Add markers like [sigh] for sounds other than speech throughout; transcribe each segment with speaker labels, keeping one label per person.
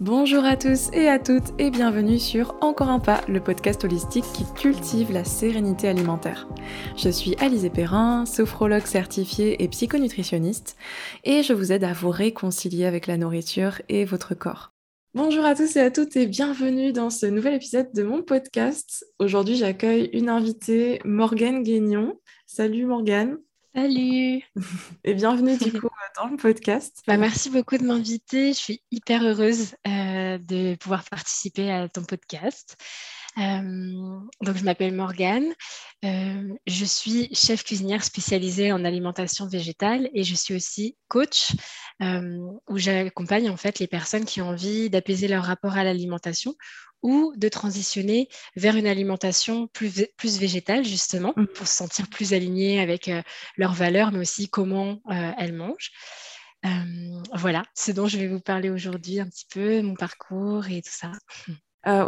Speaker 1: Bonjour à tous et à toutes et bienvenue sur Encore un pas, le podcast holistique qui cultive la sérénité alimentaire. Je suis Alizé Perrin, sophrologue certifiée et psychonutritionniste et je vous aide à vous réconcilier avec la nourriture et votre corps. Bonjour à tous et à toutes et bienvenue dans ce nouvel épisode de mon podcast. Aujourd'hui, j'accueille une invitée, Morgane Guignon. Salut Morgane.
Speaker 2: Salut [laughs]
Speaker 1: Et bienvenue du coup dans le podcast.
Speaker 2: Bah, merci beaucoup de m'inviter. Je suis hyper heureuse euh, de pouvoir participer à ton podcast. Euh, donc, je m'appelle Morgane. Euh, je suis chef cuisinière spécialisée en alimentation végétale et je suis aussi coach où j'accompagne en fait les personnes qui ont envie d'apaiser leur rapport à l'alimentation ou de transitionner vers une alimentation plus, plus végétale, justement, mmh. pour se sentir plus aligné avec euh, leurs valeurs, mais aussi comment euh, elles mangent. Euh, voilà, ce dont je vais vous parler aujourd'hui un petit peu, mon parcours et tout ça.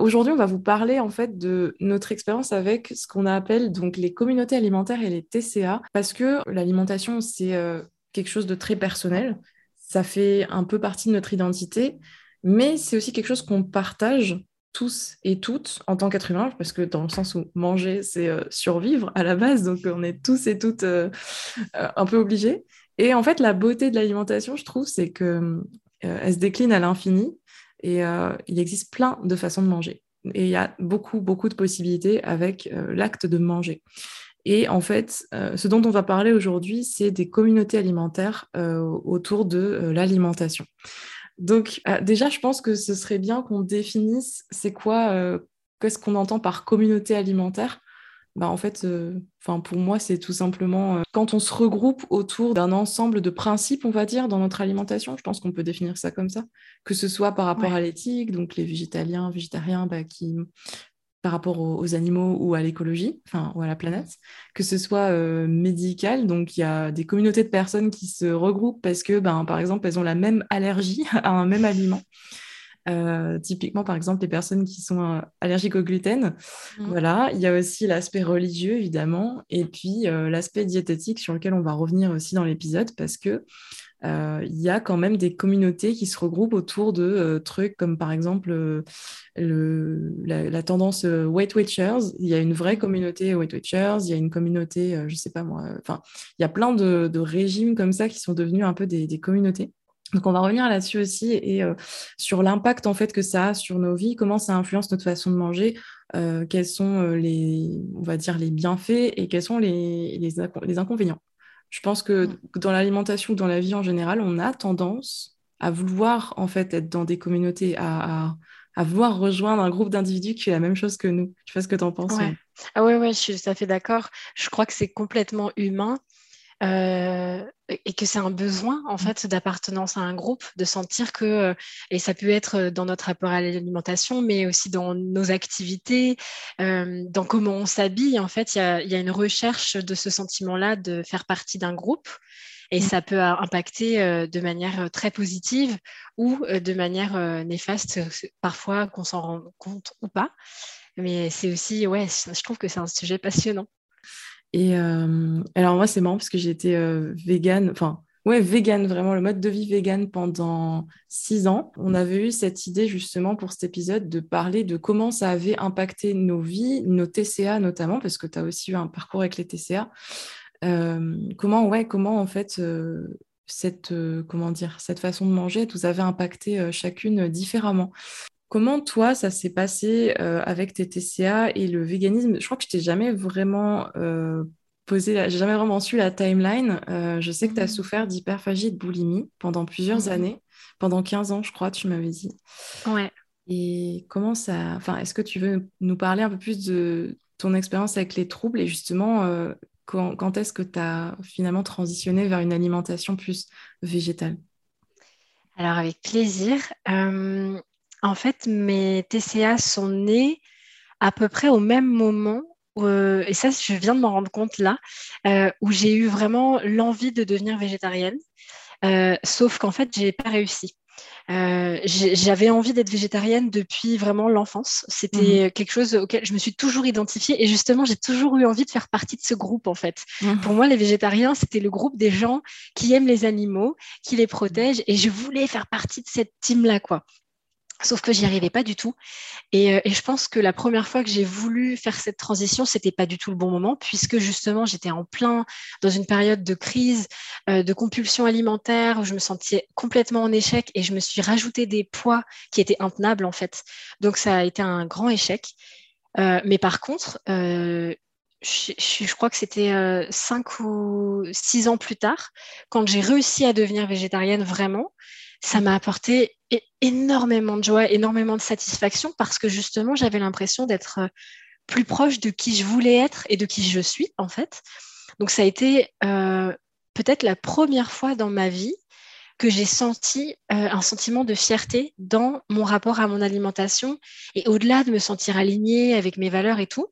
Speaker 1: aujourd'hui, on va vous parler en fait de notre expérience avec ce qu'on appelle donc les communautés alimentaires et les TCA, parce que l'alimentation c'est quelque chose de très personnel, ça fait un peu partie de notre identité, mais c'est aussi quelque chose qu'on partage tous et toutes en tant qu'être humain, parce que dans le sens où manger, c'est euh, survivre à la base, donc on est tous et toutes euh, euh, un peu obligés. Et en fait, la beauté de l'alimentation, je trouve, c'est que elle se décline à l'infini et il existe plein de façons de manger. Et il y a beaucoup, beaucoup de possibilités avec l'acte de manger. Et en fait, ce dont on va parler aujourd'hui, c'est des communautés alimentaires autour de l'alimentation. Donc, euh, déjà, je pense que ce serait bien qu'on définisse c'est quoi, euh, qu'est-ce qu'on entend par communauté alimentaire. Bah, en fait, euh, pour moi, c'est tout simplement quand on se regroupe autour d'un ensemble de principes, on va dire, dans notre alimentation. Je pense qu'on peut définir ça comme ça, que ce soit par rapport à l'éthique, donc les végétaliens, végétariens bah, qui par rapport aux, animaux ou à l'écologie, enfin, ou à la planète, que ce soit euh, médical, donc il y a des communautés de personnes qui se regroupent parce que, ben, par exemple, elles ont la même allergie [laughs] à un même aliment. Euh, typiquement, par exemple, les personnes qui sont euh, allergiques au gluten. Mmh. Voilà, il y a aussi l'aspect religieux, évidemment, et puis l'aspect diététique sur lequel on va revenir aussi dans l'épisode parce que il y a quand même des communautés qui se regroupent autour de euh, trucs comme par exemple euh, la, tendance Weight Watchers. Il y a une vraie communauté Weight Watchers, il y a une communauté, je sais pas moi, enfin, il y a plein de, régimes comme ça qui sont devenus un peu des, communautés. Donc on va revenir là-dessus aussi et sur l'impact en fait que ça a sur nos vies, comment ça influence notre façon de manger, quels sont les, on va dire les bienfaits et quels sont les inconvénients. Je pense que mm. dans l'alimentation ou dans la vie en général, on a tendance à vouloir en fait être dans des communautés, à, à, vouloir rejoindre un groupe d'individus qui fait la même chose que nous. Je sais pas ce que tu en penses.
Speaker 2: Ah ouais, ouais, je suis tout à fait d'accord. Je crois que c'est complètement humain euh, et que c'est un besoin en mmh. fait d'appartenance à un groupe, de sentir que, euh, et ça peut être dans notre rapport à l'alimentation, mais aussi dans nos activités, euh, dans comment on s'habille, en fait, il y, y a, une recherche de ce sentiment-là de faire partie d'un groupe. Et mmh. ça peut impacter de manière très positive ou de manière néfaste, parfois qu'on s'en rend compte ou pas. Mais c'est aussi, ouais, je trouve que c'est un sujet passionnant.
Speaker 1: Et euh, alors moi, c'est marrant parce que j'étais euh, vegan, enfin, ouais, vegan, vraiment, le mode de vie vegan pendant six ans. On avait eu cette idée justement pour cet épisode de parler de comment ça avait impacté nos vies, nos TCA notamment, parce que tu as aussi eu un parcours avec les TCA. Euh, comment, ouais, comment en fait cette, comment dire, cette façon de manger, vous avez impacté chacune différemment. Comment toi, ça s'est passé euh, avec tes TCA et le véganisme? Je crois que je t'ai jamais vraiment euh, posé, j'ai jamais vraiment su la timeline. Euh, je sais que tu as mmh. souffert d'hyperphagie et de boulimie pendant plusieurs mmh. années, pendant 15 ans, je crois, tu m'avais dit.
Speaker 2: Ouais.
Speaker 1: Et comment ça, enfin, est-ce que tu veux nous parler un peu plus de ton expérience avec les troubles et justement quand, quand est-ce que tu as finalement transitionné vers une alimentation plus végétale?
Speaker 2: Alors avec plaisir. En fait, mes TCA sont nés à peu près au même moment, euh, et ça, je viens de m'en rendre compte là, euh, où j'ai eu vraiment l'envie de devenir végétarienne, euh, sauf qu'en fait, je n'ai pas réussi. J'avais envie d'être végétarienne depuis vraiment l'enfance. C'était mmh quelque chose auquel je me suis toujours identifiée et justement, j'ai toujours eu envie de faire partie de ce groupe en fait. Mmh Pour moi, les végétariens, c'était le groupe des gens qui aiment les animaux, qui les protègent et je voulais faire partie de cette team-là quoi. Sauf que j'y arrivais pas du tout. Euh, et, je pense que la première fois que j'ai voulu faire cette transition, c'était pas du tout le bon moment, puisque justement j'étais en plein dans une période de crise, euh, de compulsion alimentaire, où je me sentais complètement en échec et je me suis rajouté des poids qui étaient intenables en fait. Donc ça a été un grand échec. Euh, mais par contre, je, je, crois que c'était cinq ou six ans plus tard, quand j'ai réussi à devenir végétarienne vraiment, ça m'a apporté énormément de joie, énormément de satisfaction parce que justement, j'avais l'impression d'être euh, plus proche de qui je voulais être et de qui je suis, en fait. Donc, ça a été euh, peut-être la première fois dans ma vie que j'ai senti euh, un sentiment de fierté dans mon rapport à mon alimentation et au-delà de me sentir alignée avec mes valeurs et tout,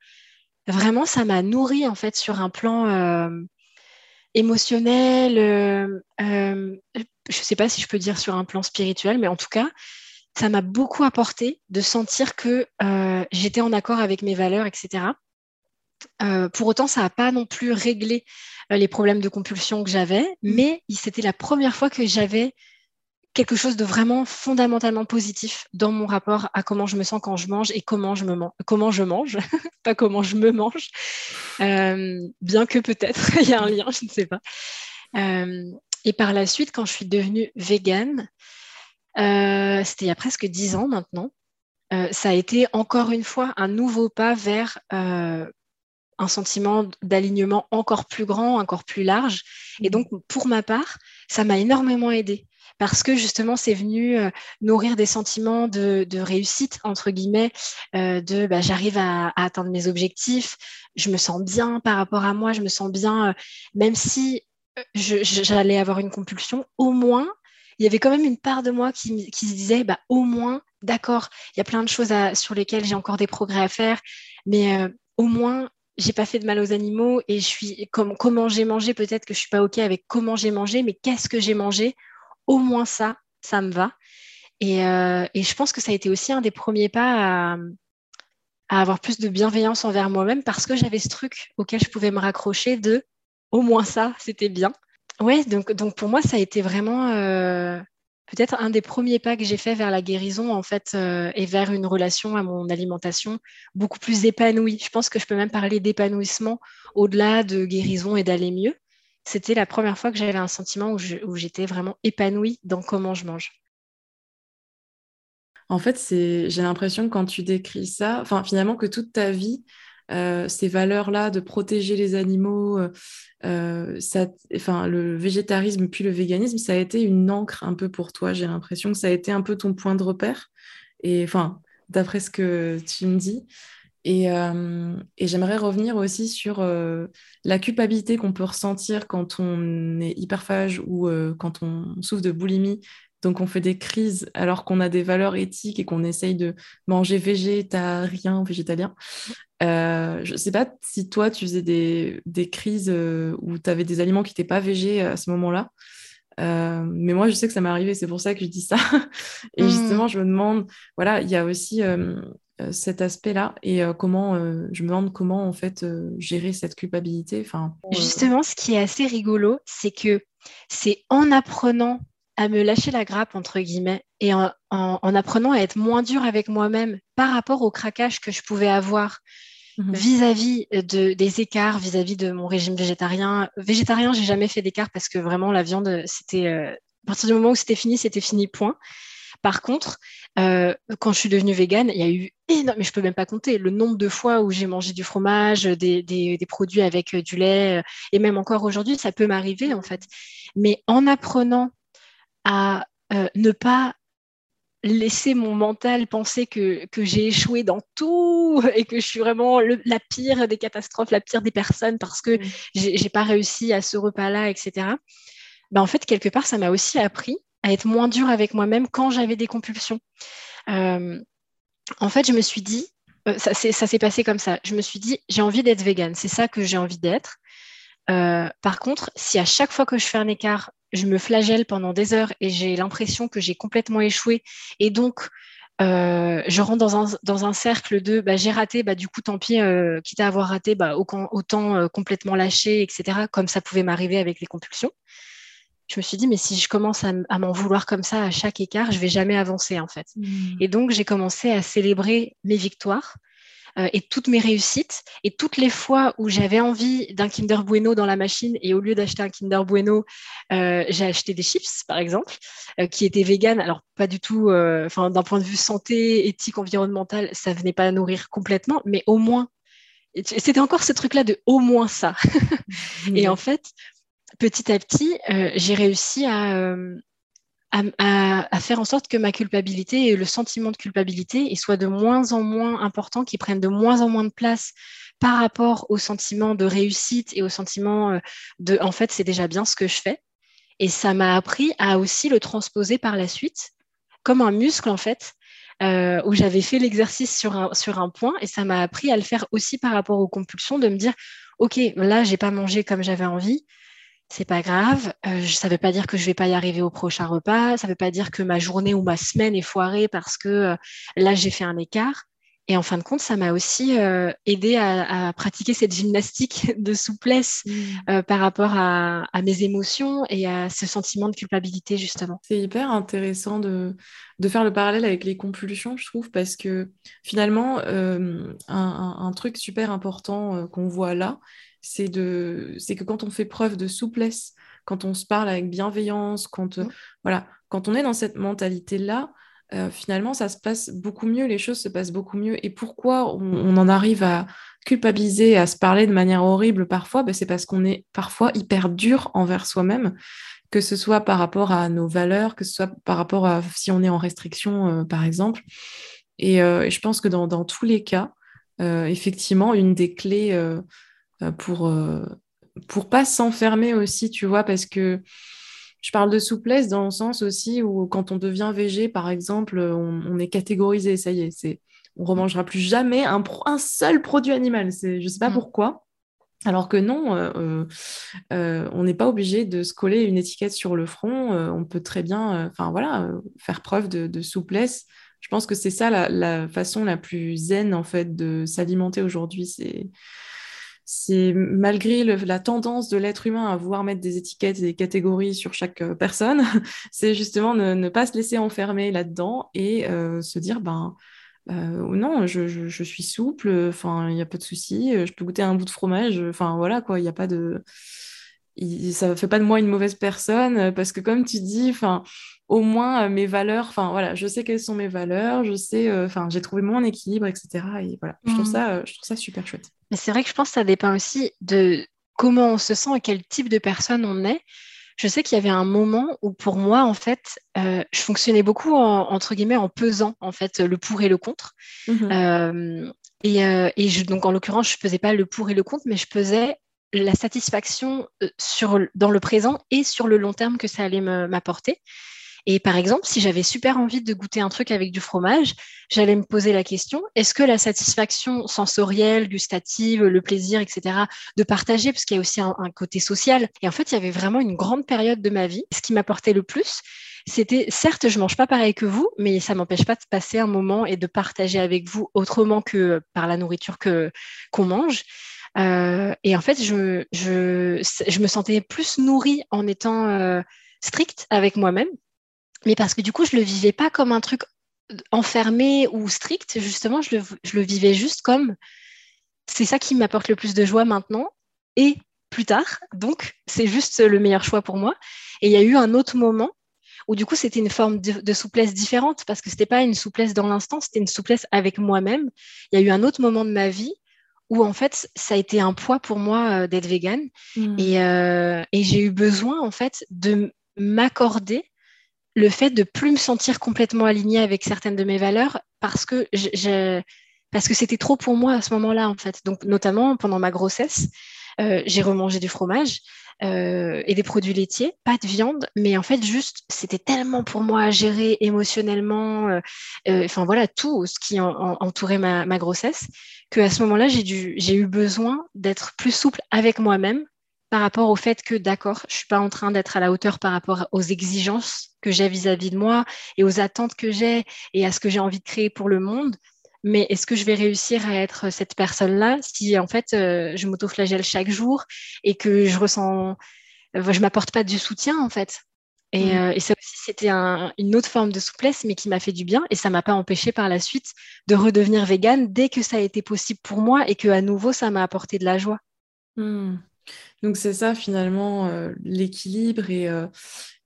Speaker 2: vraiment, ça m'a nourri en fait sur un plan émotionnel, je ne sais pas si je peux dire sur un plan spirituel, mais en tout cas, ça m'a beaucoup apporté de sentir que euh, j'étais en accord avec mes valeurs, etc. Euh, pour autant, ça n'a pas non plus réglé euh, les problèmes de compulsion que j'avais, mmh. mais c'était la première fois que j'avais quelque chose de vraiment fondamentalement positif dans mon rapport à comment je me sens quand je mange et comment je me comment je mange, [laughs] pas comment je me mange, bien que peut-être [laughs] il y a un lien, je ne sais pas. Et par la suite, quand je suis devenue végane, euh, c'était il y a presque dix ans maintenant, euh, ça a été encore une fois un nouveau pas vers euh, un sentiment d'alignement encore plus grand, encore plus large. Et donc, pour ma part, ça m'a énormément aidé parce que justement, c'est venu nourrir des sentiments de, réussite, entre guillemets, de bah, j'arrive à, à, atteindre mes objectifs, je me sens bien par rapport à moi, je me sens bien, même si j'allais avoir une compulsion, au moins, il y avait quand même une part de moi qui, se disait, bah, au moins, d'accord, il y a plein de choses sur lesquelles j'ai encore des progrès à faire, mais euh, au moins, j'ai pas fait de mal aux animaux et je suis comme comment j'ai mangé, peut-être que je suis pas ok avec comment j'ai mangé, mais qu'est-ce que j'ai mangé? Au moins ça, ça me va. Et, euh, et, je pense que ça a été aussi un des premiers pas à avoir plus de bienveillance envers moi-même parce que j'avais ce truc auquel je pouvais me raccrocher de au moins ça, c'était bien. Ouais, donc, donc pour moi, ça a été vraiment euh, peut-être un des premiers pas que j'ai fait vers la guérison, en fait, euh, et vers une relation à mon alimentation beaucoup plus épanouie. Je pense que je peux même parler d'épanouissement au-delà de guérison et d'aller mieux. C'était la première fois que j'avais un sentiment où j'étais vraiment épanouie dans comment je mange.
Speaker 1: En fait, j'ai l'impression que quand tu décris ça, enfin finalement que toute ta vie, euh, ces valeurs-là de protéger les animaux, euh, euh, enfin, le végétarisme puis le véganisme, ça a été une encre un peu pour toi. J'ai l'impression que ça a été un peu ton point de repère. Et enfin, d'après ce que tu me dis. Et, et j'aimerais revenir aussi sur la culpabilité qu'on peut ressentir quand on est hyperphage ou quand on souffre de boulimie donc, on fait des crises alors qu'on a des valeurs éthiques et qu'on essaye de manger végétarien, végétalien. Euh, je ne sais pas si toi, tu faisais des, crises euh, où tu avais des aliments qui n'étaient pas végés à ce moment-là. Euh, mais moi, je sais que ça m'est arrivé, c'est pour ça que je dis ça. [laughs] et mmh. justement, je me demande, voilà, il y a aussi cet aspect-là et comment, je me demande comment en fait gérer cette culpabilité. Enfin,
Speaker 2: Justement, ce qui est assez rigolo, c'est que c'est en apprenant à me lâcher la grappe, entre guillemets, et en, apprenant à être moins dur avec moi-même par rapport au craquage que je pouvais avoir mhm. vis-à-vis de, des écarts, vis-à-vis de mon régime végétarien. Végétarien, j'ai jamais fait d'écart parce que vraiment la viande, c'était euh, à partir du moment où c'était fini, c'était fini, point. Par contre, euh, quand je suis devenue végane, il y a eu énorme, mais je peux même pas compter le nombre de fois où j'ai mangé du fromage, des, des, produits avec euh, du lait, et même encore aujourd'hui, ça peut m'arriver en fait. Mais en apprenant à euh, ne pas laisser mon mental penser que, j'ai échoué dans tout [laughs] et que je suis vraiment la pire des catastrophes, la pire des personnes parce que je j'ai pas réussi à ce repas-là, etc. Ben, en fait, quelque part, ça m'a aussi appris à être moins dur avec moi-même quand j'avais des compulsions. Euh, en fait, je me suis dit, euh, ça s'est passé comme ça. Je me suis dit, j'ai envie d'être végane, c'est ça que j'ai envie d'être. par contre, si à chaque fois que je fais un écart, je me flagelle pendant des heures et j'ai l'impression que j'ai complètement échoué. Et donc, euh, je rentre dans un, dans un cercle de bah, j'ai raté, bah, du coup, tant pis, euh, quitte à avoir raté, bah, autant, euh, complètement lâché, etc., comme ça pouvait m'arriver avec les compulsions. je me suis dit, mais si je commence à, m'en vouloir comme ça à chaque écart, je vais jamais avancer en fait. Mmh. Et donc, j'ai commencé à célébrer mes victoires euh, et toutes mes réussites. Et toutes les fois où j'avais envie d'un Kinder Bueno dans la machine et au lieu d'acheter un Kinder Bueno, euh, j'ai acheté des chips, par exemple, euh, qui étaient véganes. Alors, pas du tout, enfin, d'un point de vue santé, éthique, environnemental, ça venait pas nourrir complètement, mais au moins, c'était encore ce truc-là de au moins ça. [laughs] et en fait, petit à petit, j'ai réussi à, à, faire en sorte que ma culpabilité et le sentiment de culpabilité soient de moins en moins importants, qu'ils prennent de moins en moins de place par rapport au sentiment de réussite et au sentiment euh, de en fait c'est déjà bien ce que je fais. Et ça m'a appris à aussi le transposer par la suite comme un muscle en fait. Euh, où j'avais fait l'exercice sur un, sur un point et ça m'a appris à le faire aussi par rapport aux compulsions, de me dire, OK, là, j'ai pas mangé comme j'avais envie, c'est pas grave. Euh, ça veut pas dire que je vais pas y arriver au prochain repas. Ça veut pas dire que ma journée ou ma semaine est foirée parce que euh, là j'ai fait un écart. Et en fin de compte, ça m'a aussi euh, aidé à, pratiquer cette gymnastique [laughs] de souplesse mmh. par rapport à, mes émotions et à ce sentiment de culpabilité, justement.
Speaker 1: C'est hyper intéressant de, de, faire le parallèle avec les compulsions, je trouve, parce que finalement, un, un, truc super important qu'on voit là, c'est que quand on fait preuve de souplesse, quand on se parle avec bienveillance, quand, mmh. voilà, quand on est dans cette mentalité-là, euh, finalement, ça se passe beaucoup mieux, les choses se passent beaucoup mieux. Et pourquoi on, en arrive à culpabiliser, à se parler de manière horrible parfois? Ben, C'est parce qu'on est parfois hyper dur envers soi-même, que ce soit par rapport à nos valeurs, que ce soit par rapport à si on est en restriction, euh, par exemple. Euh, et, je pense que dans, dans tous les cas, effectivement, une des clés euh, pour, euh, pour pas s'enfermer aussi, tu vois, parce que je parle de souplesse dans le sens aussi où quand on devient végé, par exemple, on, est catégorisé, ça y est, c'est on remangera plus jamais un, un seul produit animal. C'est, je sais pas mm. pourquoi. Alors que non, euh, on n'est pas obligé de se coller une étiquette sur le front. on peut très bien, enfin voilà, faire preuve de, souplesse. Je pense que c'est ça la, la, façon la plus zen en fait de s'alimenter aujourd'hui. C'est c'est malgré la tendance de l'être humain à vouloir mettre des étiquettes et des catégories sur chaque euh, personne, [laughs] c'est justement ne, pas se laisser enfermer là-dedans et euh, se dire ben euh, non, je, suis souple, enfin il n'y a pas de souci, je peux goûter un bout de fromage, enfin voilà quoi, il n'y a pas de ça ne fait pas de moi une mauvaise personne parce que comme tu dis, enfin au moins mes valeurs, enfin voilà, je sais quelles sont mes valeurs, je sais, euh, enfin j'ai trouvé mon équilibre, etc. Et voilà, je, trouve mmh. ça, je trouve ça super chouette.
Speaker 2: Mais c'est vrai que je pense que ça dépend aussi de comment on se sent et quel type de personne on est. Je sais qu'il y avait un moment où pour moi, en fait, je fonctionnais beaucoup entre guillemets en pesant en fait le pour et le contre. Mmh et, et je, donc en l'occurrence, je ne faisais pas le pour et le contre, mais je pesais la satisfaction sur, dans le présent et sur le long terme que ça allait m'apporter. Et par exemple, si j'avais super envie de goûter un truc avec du fromage, j'allais me poser la question, est-ce que la satisfaction sensorielle, gustative, le plaisir, etc., de partager, parce qu'il y a aussi un, côté social. Et en fait, il y avait vraiment une grande période de ma vie. Ce qui m'apportait le plus, c'était, certes, je mange pas pareil que vous, mais ça m'empêche pas de passer un moment et de partager avec vous autrement que par la nourriture que qu'on mange. Euh, et en fait, je, je, je, me sentais plus nourrie en étant euh, stricte avec moi-même mais parce que du coup, je le vivais pas comme un truc enfermé ou strict, justement, je le, je le vivais juste comme c'est ça qui m'apporte le plus de joie maintenant et plus tard. Donc, c'est juste le meilleur choix pour moi. Et il y a eu un autre moment où du coup, c'était une forme de, souplesse différente parce que ce n'était pas une souplesse dans l'instant, c'était une souplesse avec moi-même. Il y a eu un autre moment de ma vie où en fait, ça a été un poids pour moi euh, d'être végane. Mmh. Et, euh, et j'ai eu besoin en fait de m'accorder le fait de plus me sentir complètement alignée avec certaines de mes valeurs parce que parce que c'était trop pour moi à ce moment-là en fait. Donc notamment pendant ma grossesse, euh, j'ai remangé du fromage euh, et des produits laitiers, pas de viande, mais en fait juste c'était tellement pour moi à gérer émotionnellement, euh, enfin voilà tout ce qui entourait ma, ma grossesse, que à ce moment-là j'ai eu besoin d'être plus souple avec moi-même par rapport au fait que, d'accord, je suis pas en train d'être à la hauteur par rapport aux exigences que j'ai vis-à-vis de moi et aux attentes que j'ai et à ce que j'ai envie de créer pour le monde. Mais est-ce que je vais réussir à être cette personne-là si en fait euh, je m'autoflagelle chaque jour et que je ressens je m'apporte pas du soutien en fait? Et, mmh. ça aussi, c'était une autre forme de souplesse, mais qui m'a fait du bien. Et ça m'a pas empêché par la suite de redevenir végane dès que ça a été possible pour moi et que à nouveau, ça m'a apporté de la joie.
Speaker 1: Mmh. Donc c'est ça finalement l'équilibre et,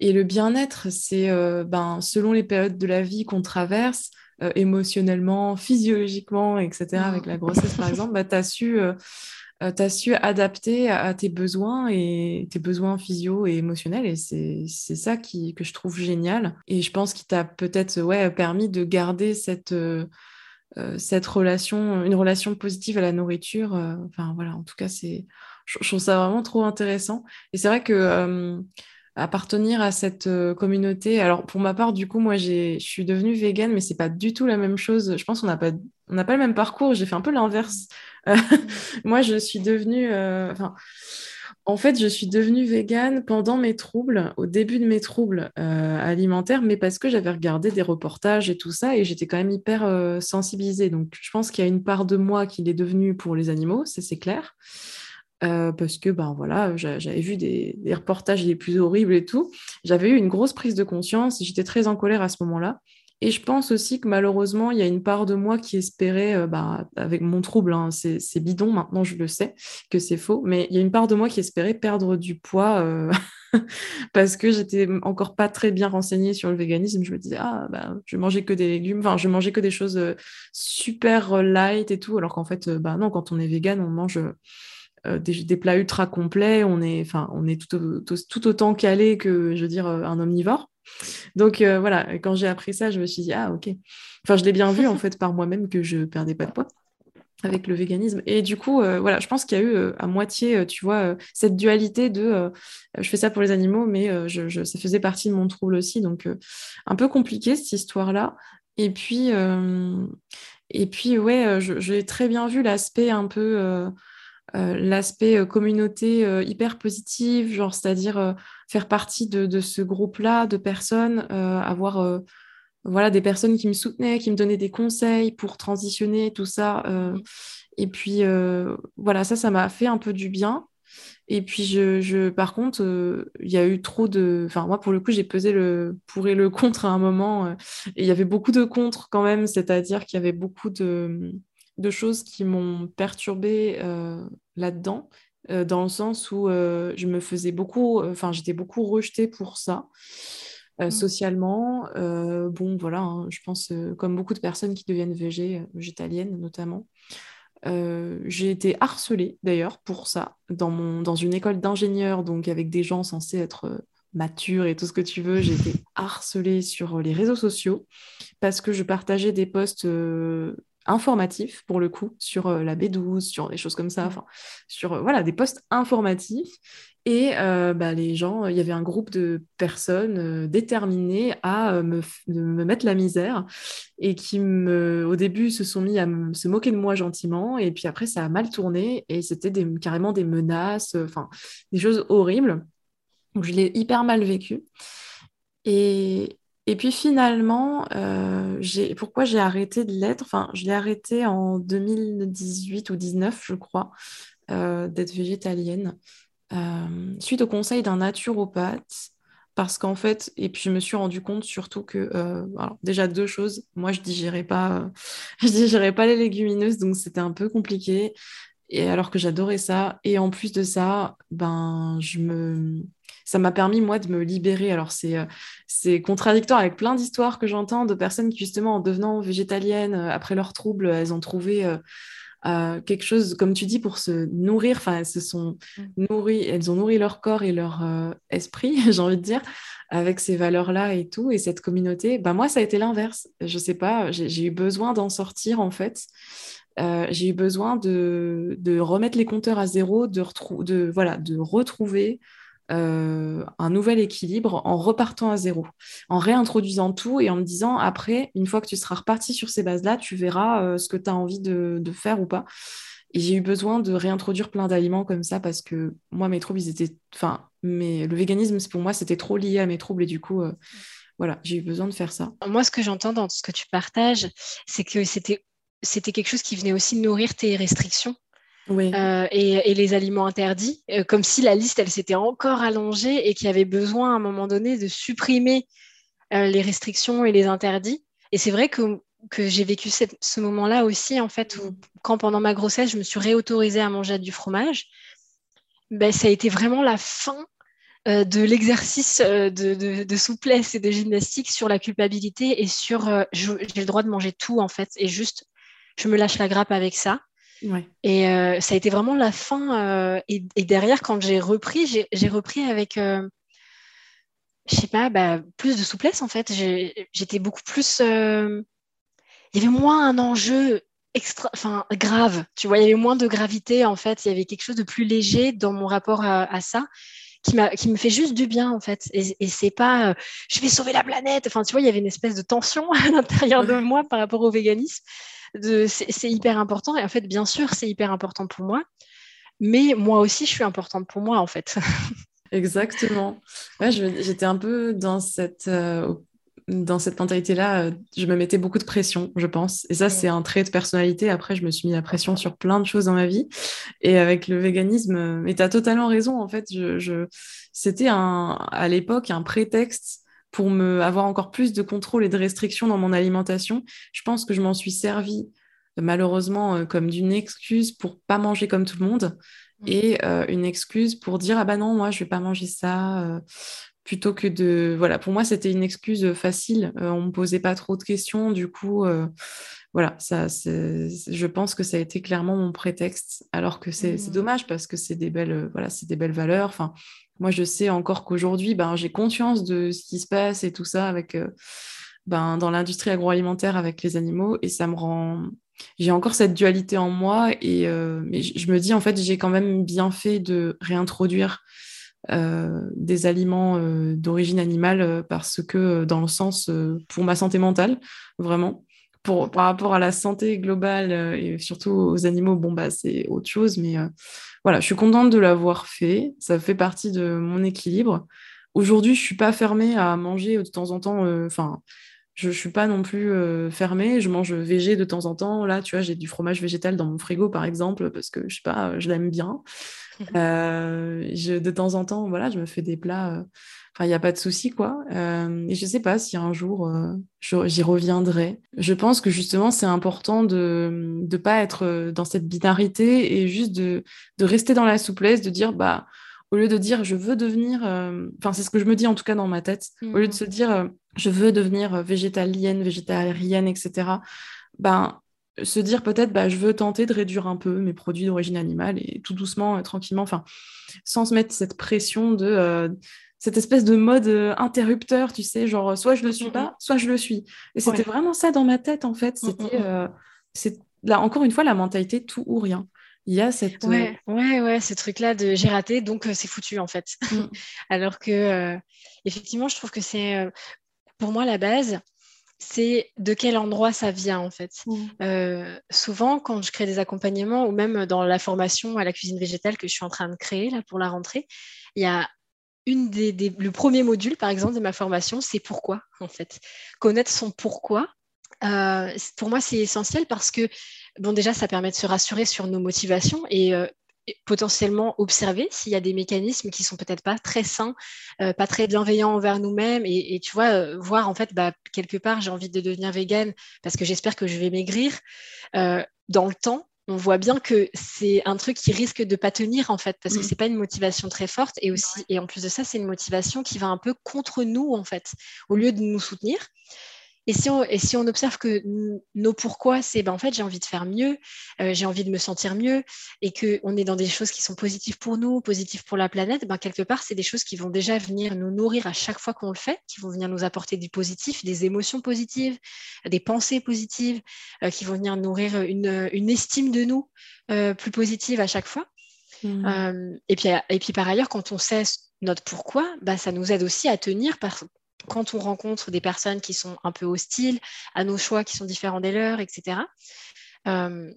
Speaker 1: et, le bien-être, c'est ben, selon les périodes de la vie qu'on traverse, émotionnellement, physiologiquement, etc., avec la grossesse par exemple, bah, tu as su euh, as su adapter à, tes besoins et tes besoins physio et émotionnels. Et c'est ça qui, que je trouve génial. Et je pense qu'il t'a peut-être ouais, permis de garder cette, euh, euh, cette relation, une relation positive à la nourriture. enfin voilà, en tout cas, c'est, je, trouve ça vraiment trop intéressant. Et c'est vrai que appartenir à cette communauté. Alors pour ma part, du coup, moi, je suis devenue végane, mais c'est pas du tout la même chose. Je pense qu'on n'a pas, on n'a pas le même parcours. J'ai fait un peu l'inverse euh, [laughs] moi, je suis devenue. Euh, en fait, je suis devenue végane pendant mes troubles, au début de mes troubles euh, alimentaires, mais parce que j'avais regardé des reportages et tout ça, et j'étais quand même hyper sensibilisée. Donc, je pense qu'il y a une part de moi qui l'est devenue pour les animaux, c'est clair. Parce que ben voilà, j'avais vu des, des, reportages les plus horribles et tout. J'avais eu une grosse prise de conscience. J'étais très en colère à ce moment-là. Et je pense aussi que malheureusement, il y a une part de moi qui espérait, euh, bah, avec mon trouble, hein, c'est bidon, maintenant je le sais que c'est faux, mais il y a une part de moi qui espérait perdre du poids euh, [laughs] parce que j'étais encore pas très bien renseignée sur le véganisme. Je me disais, ah, bah, je mangeais que des légumes, enfin, je mangeais que des choses euh, super light et tout, alors qu'en fait, bah non, quand on est vegan, on mange. Des, plats ultra complets, on est, enfin, on est tout, autant calé que, je veux dire, un omnivore. Donc euh, voilà, quand j'ai appris ça, je me suis dit, ah ok. Enfin, je l'ai bien vu en fait par moi-même que je perdais pas de poids avec le véganisme. Et du coup, euh, voilà, je pense qu'il y a eu euh, à moitié, tu vois, cette dualité de je fais ça pour les animaux, mais ça faisait partie de mon trouble aussi. Donc, un peu compliqué cette histoire-là. Et puis, et puis ouais, j'ai très bien vu l'aspect un peu euh, l'aspect euh, communauté euh, hyper positive, genre c'est-à-dire faire partie de, ce groupe-là de personnes, avoir voilà, des personnes qui me soutenaient, qui me donnaient des conseils pour transitionner, tout ça. et puis voilà, ça, ça m'a fait un peu du bien. Et puis, je, par contre, il y a eu trop de. Enfin, moi, pour le coup, j'ai pesé le pour et le contre à un moment. et il y avait beaucoup de contre quand même, c'est-à-dire qu'il y avait beaucoup de, de choses qui m'ont perturbée là-dedans, euh, dans le sens où euh, je me faisais beaucoup, enfin, j'étais beaucoup rejetée pour ça. Mm. socialement, bon voilà, hein, je pense comme beaucoup de personnes qui deviennent végé, végétaliennes notamment, j'ai été harcelée d'ailleurs pour ça dans, mon, dans une école d'ingénieurs, donc avec des gens censés être matures et tout ce que tu veux. J'ai été harcelée sur les réseaux sociaux parce que je partageais des posts informatif pour le coup sur euh, la B12, sur des choses comme ça, enfin sur euh, voilà des postes informatifs. Et euh, bah, les gens, il y avait un groupe de personnes déterminées à me, me, mettre la misère et qui, me, au début, se sont mis à se moquer de moi gentiment. Et puis après, ça a mal tourné et c'était carrément des menaces, enfin, des choses horribles. Donc, je l'ai hyper mal vécu. Et, et puis finalement, euh, pourquoi j'ai arrêté de l'être? Enfin, je l'ai arrêté en 2018 ou 2019, je crois, euh, d'être végétalienne, euh, suite au conseil d'un naturopathe. Parce qu'en fait, et puis je me suis rendu compte surtout que, déjà deux choses, moi je digérais pas, [laughs] je digérais pas les légumineuses, donc c'était un peu compliqué. Et alors que j'adorais ça, et en plus de ça, ben je me, ça m'a permis, moi, de me libérer. Alors, c'est, euh, c'est contradictoire avec plein d'histoires que j'entends de personnes qui, justement, en devenant végétaliennes, euh, après leurs troubles, elles ont trouvé euh, quelque chose, comme tu dis, pour se nourrir. Enfin, elles se sont mm. nourries, elles ont nourri leur corps et leur esprit, [laughs] j'ai envie de dire, avec ces valeurs-là et tout, et cette communauté. Ben, moi, ça a été l'inverse. Je sais pas, j'ai, eu besoin d'en sortir, en fait. j'ai eu besoin de, de, remettre les compteurs à zéro, de, de, voilà, de retrouver euh, un nouvel équilibre en repartant à zéro, en réintroduisant tout et en me disant après, une fois que tu seras reparti sur ces bases-là, tu verras euh, ce que tu as envie de, faire ou pas. Et j'ai eu besoin de réintroduire plein d'aliments comme ça parce que moi, mes troubles, ils étaient. Enfin, mais le véganisme, pour moi, c'était trop lié à mes troubles et du coup, euh, voilà, j'ai eu besoin de faire ça.
Speaker 2: Moi, ce que j'entends dans ce que tu partages, c'est que c'était c'était quelque chose qui venait aussi nourrir tes restrictions et, les aliments interdits, comme si la liste, elle s'était encore allongée et qu'il y avait besoin à un moment donné de supprimer les restrictions et les interdits. Et c'est vrai que, que j'ai vécu ce moment-là aussi, en fait, quand pendant ma grossesse, je me suis réautorisée à manger du fromage, ben, ça a été vraiment la fin euh, de l'exercice euh, de, souplesse et de gymnastique sur la culpabilité et sur euh, j'ai le droit de manger tout en fait et juste je me lâche la grappe avec ça. Et ça a été vraiment la fin. Et, derrière, quand j'ai repris, j'ai repris avec, je sais pas, bah, plus de souplesse en fait. J'étais beaucoup plus. Il y avait moins un enjeu extra, enfin grave. Tu vois, il y avait moins de gravité en fait. Il y avait quelque chose de plus léger dans mon rapport à ça qui, qui me fait juste du bien en fait. Et, et c'est pas euh, je vais sauver la planète. Enfin, tu vois, il y avait une espèce de tension [laughs] à l'intérieur de moi par rapport au véganisme. C'est hyper important. Et en fait, bien sûr, c'est hyper important pour moi. Mais moi aussi, je suis importante pour moi en fait. [laughs]
Speaker 1: Exactement. Ouais, j'étais un peu dans cette, euh, dans cette mentalité-là, euh, je me mettais beaucoup de pression, je pense. Et ça, c'est un trait de personnalité. Après, je me suis mis la pression sur plein de choses dans ma vie. Et avec le véganisme, et tu as totalement raison, en fait, je, c'était à l'époque un prétexte pour me avoir encore plus de contrôle et de restrictions dans mon alimentation. Je pense que je m'en suis servi malheureusement euh, comme d'une excuse pour pas manger comme tout le monde mmh. et euh, une excuse pour dire ah bah non moi je vais pas manger ça plutôt que de voilà pour moi c'était une excuse facile euh, on me posait pas trop de questions du coup euh, voilà ça je pense que ça a été clairement mon prétexte alors que c'est mmh. dommage parce que c'est des belles voilà c'est des belles valeurs enfin moi je sais encore qu'aujourd'hui ben j'ai conscience de ce qui se passe et tout ça avec euh, ben dans l'industrie agroalimentaire avec les animaux et ça me rend j'ai encore cette dualité en moi et mais je me dis en fait j'ai quand même bien fait de réintroduire euh, des aliments euh, d'origine animale euh, parce que dans le sens pour ma santé mentale, vraiment. Pour, par rapport à la santé globale et surtout aux animaux, bon, bah, c'est autre chose. Mais voilà, je suis contente de l'avoir fait. Ça fait partie de mon équilibre. Aujourd'hui, je suis pas fermée à manger de temps en temps. Enfin, je ne suis pas non plus fermée. Je mange végé de temps en temps. Là, tu vois, j'ai du fromage végétal dans mon frigo, par exemple, parce que je sais pas, je l'aime bien. [laughs] Euh, je, de temps en temps, voilà, je me fais des plats. Euh, enfin, il n'y a pas de souci, quoi. Euh, et je ne sais pas si un jour j'y reviendrai. Je pense que justement, c'est important de ne pas être dans cette binarité et juste de, de, rester dans la souplesse, de dire, bah, au lieu de dire je veux devenir, enfin, c'est ce que je me dis en tout cas dans ma tête, au lieu de se dire je veux devenir végétalienne, végétarienne, etc. Ben, se dire peut-être bah, je veux tenter de réduire un peu mes produits d'origine animale et tout doucement, euh, tranquillement, enfin, sans se mettre cette pression de euh, cette espèce de mode euh, interrupteur, tu sais, genre soit je le suis pas, soit je le suis. Et c'était vraiment ça dans ma tête en fait. C'était c'est là encore une fois la mentalité tout ou rien. Il y a cette
Speaker 2: ouais ouais ouais ce truc là de j'ai raté donc c'est foutu en fait. Mm. [laughs] Alors que effectivement je trouve que c'est pour moi la base c'est de quel endroit ça vient en fait. Mmh. Euh, souvent, quand je crée des accompagnements ou même dans la formation à la cuisine végétale que je suis en train de créer là pour la rentrée, il y a une des, le premier module par exemple de ma formation, c'est pourquoi en fait. Connaître son pourquoi. Euh, pour moi, c'est essentiel parce que bon déjà, ça permet de se rassurer sur nos motivations et euh, potentiellement observer s'il y a des mécanismes qui sont peut-être pas très sains, euh, pas très bienveillants envers nous-mêmes et, tu vois, voir en fait, bah, quelque part, j'ai envie de devenir végane parce que j'espère que je vais maigrir. Dans le temps, on voit bien que c'est un truc qui risque de pas tenir en fait parce que mmh. c'est pas une motivation très forte et aussi et en plus de ça c'est une motivation qui va un peu contre nous en fait au lieu de nous soutenir et si, on, et si on observe que nos pourquoi, c'est ben, en fait j'ai envie de faire mieux, euh, j'ai envie de me sentir mieux, et qu'on est dans des choses qui sont positives pour nous, positives pour la planète, ben, quelque part, c'est des choses qui vont déjà venir nous nourrir à chaque fois qu'on le fait, qui vont venir nous apporter du positif, des émotions positives, des pensées positives, euh, qui vont venir nourrir une, une estime de nous euh, plus positive à chaque fois. Mmh. et, puis, et puis par ailleurs, quand on sait notre pourquoi, ben, ça nous aide aussi à tenir par, quand on rencontre des personnes qui sont un peu hostiles à nos choix qui sont différents des leurs, etc. Euh,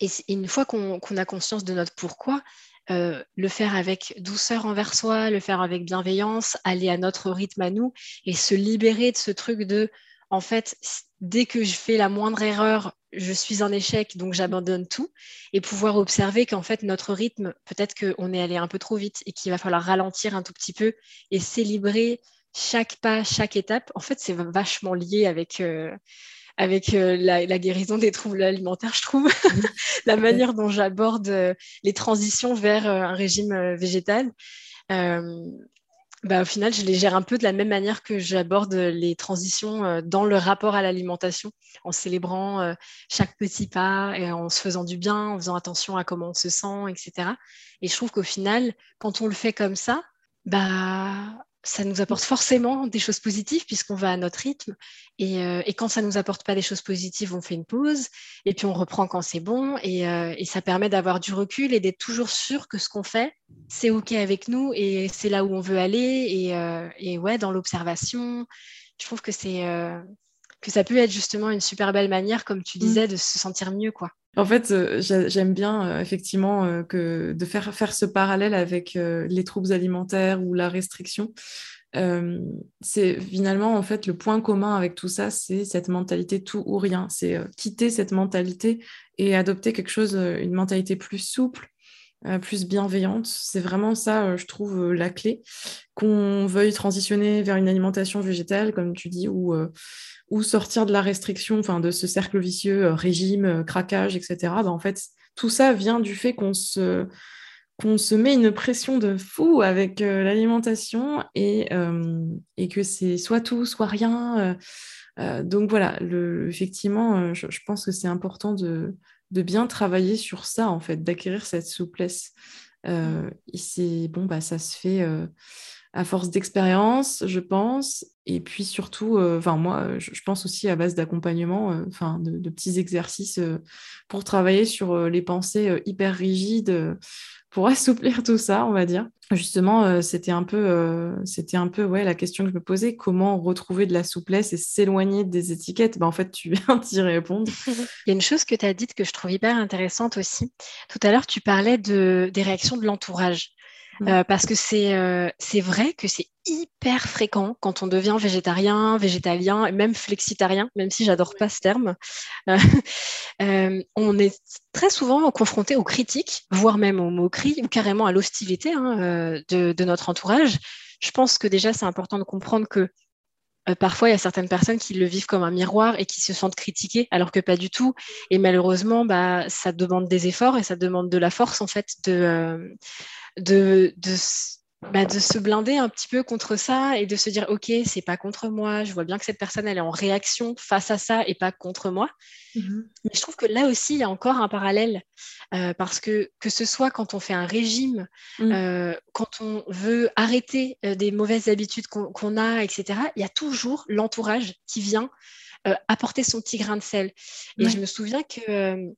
Speaker 2: et une fois qu'on a conscience de notre pourquoi, euh, le faire avec douceur envers soi, le faire avec bienveillance, aller à notre rythme à nous et se libérer de ce truc de en fait, dès que je fais la moindre erreur, je suis en échec, donc j'abandonne tout, et pouvoir observer qu'en fait, notre rythme, peut-être qu'on est allé un peu trop vite et qu'il va falloir ralentir un tout petit peu et célébrer chaque pas, chaque étape. En fait, c'est vachement lié avec, euh, avec euh, la, guérison des troubles alimentaires, je trouve, [laughs] la manière dont j'aborde euh, les transitions vers un régime végétal bah, au final, je les gère un peu de la même manière que j'aborde les transitions dans le rapport à l'alimentation, en célébrant chaque petit pas et en se faisant du bien, en faisant attention à comment on se sent, etc. Et je trouve qu'au final, quand on le fait comme ça, bah, ça nous apporte forcément des choses positives puisqu'on va à notre rythme. Et, euh, quand ça ne nous apporte pas des choses positives, on fait une pause et puis on reprend quand c'est bon. Et, euh, et, ça permet d'avoir du recul et d'être toujours sûr que ce qu'on fait, c'est OK avec nous et c'est là où on veut aller. Et, euh, et ouais, dans l'observation, je trouve que, c'est, que ça peut être justement une super belle manière, comme tu mmh. disais, de se sentir mieux. quoi.
Speaker 1: En fait, j'aime bien effectivement que de faire, faire ce parallèle avec les troubles alimentaires ou la restriction. c'est finalement en fait le point commun avec tout ça, c'est cette mentalité tout ou rien. C'est quitter cette mentalité et adopter quelque chose, une mentalité plus souple, plus bienveillante. C'est vraiment ça, je trouve, la clé. Qu'on veuille transitionner vers une alimentation végétale, comme tu dis, ou sortir de la restriction, enfin de ce cercle vicieux, euh, régime, euh, craquage, etc. Ben, en fait, tout ça vient du fait qu'on se, qu'on se met une pression de fou avec euh, l'alimentation et, et, que c'est soit tout, soit rien. donc voilà, effectivement, je, pense que c'est important de, de, bien travailler sur ça, en fait, d'acquérir cette souplesse. et c'est bon, bah, ça se fait à force d'expérience, je pense, et puis surtout, euh, enfin moi, je, pense aussi à base d'accompagnement, euh, enfin de, petits exercices euh, pour travailler sur les pensées hyper rigides, pour [laughs] assouplir tout ça, on va dire. Justement, c'était un peu, c'était un peu, ouais, la question que je me posais, comment retrouver de la souplesse et s'éloigner des étiquettes? Ben, en fait, tu [laughs] viens d'y répondre. [laughs]
Speaker 2: Il y a une chose que tu as dite que je trouve hyper intéressante aussi. Tout à l'heure, tu parlais de, des réactions de l'entourage. Euh, parce que euh, c'est vrai que c'est hyper fréquent quand on devient végétarien, végétalien, même flexitarien, même si j'adore pas ce terme. [laughs] Euh, on est très souvent confronté aux critiques, voire même aux moqueries ou carrément à l'hostilité hein, de, de, notre entourage. Je pense que déjà c'est important de comprendre que parfois, il y a certaines personnes qui le vivent comme un miroir et qui se sentent critiquées, alors que pas du tout. Et malheureusement, bah, ça demande des efforts et ça demande de la force, en fait, de, de, bah, de, se blinder un petit peu contre ça et de se dire ok c'est pas contre moi je vois bien que cette personne elle est en réaction face à ça et pas contre moi mhm. mais je trouve que là aussi il y a encore un parallèle euh, parce que que ce soit quand on fait un régime mhm. euh, quand on veut arrêter euh, des mauvaises habitudes qu'on a etc il y a toujours l'entourage qui vient apporter son petit grain de sel et je me souviens que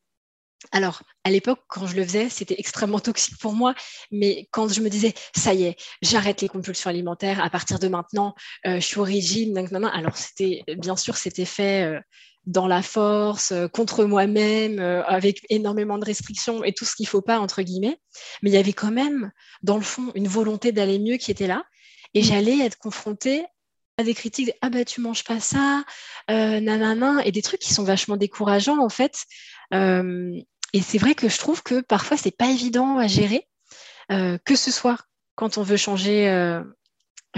Speaker 2: alors, à l'époque, quand je le faisais, c'était extrêmement toxique pour moi. Mais quand je me disais, ça y est, j'arrête les compulsions alimentaires, à partir de maintenant, euh, je suis au régime, donc, alors c'était, bien sûr, c'était fait euh, dans la force, euh, contre moi-même, avec énormément de restrictions et tout ce qu'il ne faut pas, entre guillemets. Mais il y avait quand même, dans le fond, une volonté d'aller mieux qui était là. Et mmh. j'allais être confrontée à des critiques, ah bah tu manges pas ça, nanana, et des trucs qui sont vachement décourageants en fait. Et c'est vrai que je trouve que parfois, c'est pas évident à gérer, euh, que ce soit quand on veut changer euh,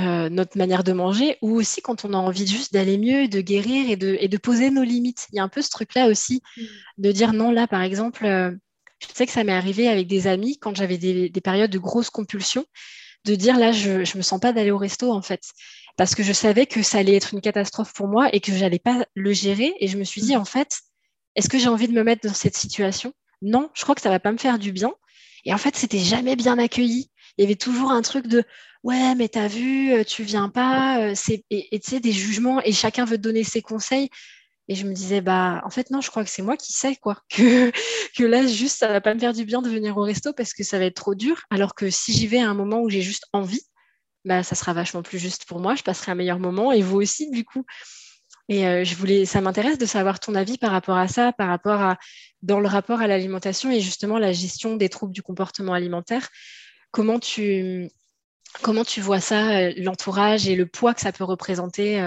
Speaker 2: euh, notre manière de manger ou aussi quand on a envie juste d'aller mieux, de guérir et de, et de, poser nos limites. Il y a un peu ce truc-là aussi mm. de dire non, là, par exemple, je sais que ça m'est arrivé avec des amis quand j'avais des, périodes de grosses compulsions, de dire là, je ne me sens pas d'aller au resto en fait. Parce que je savais que ça allait être une catastrophe pour moi et que je n'allais pas le gérer. Et je me suis dit, mm. en fait, est-ce que j'ai envie de me mettre dans cette situation? Non, je crois que ça va pas me faire du bien. Et en fait, c'était jamais bien accueilli. Il y avait toujours un truc de ouais, mais t'as vu, euh, tu viens pas, euh, et tu sais des jugements et chacun veut donner ses conseils. Et je me disais bah en fait non, je crois que c'est moi qui sais quoi [laughs] que que là juste ça va pas me faire du bien de venir au resto parce que ça va être trop dur. Alors que si j'y vais à un moment où j'ai juste envie, bah ça sera vachement plus juste pour moi. Je passerai un meilleur moment et vous aussi du coup. Et euh, je voulais, ça m'intéresse de savoir ton avis par rapport à ça, par rapport à dans le rapport à l'alimentation et justement la gestion des troubles du comportement alimentaire. Comment tu Comment tu vois ça, l'entourage et le poids que ça peut représenter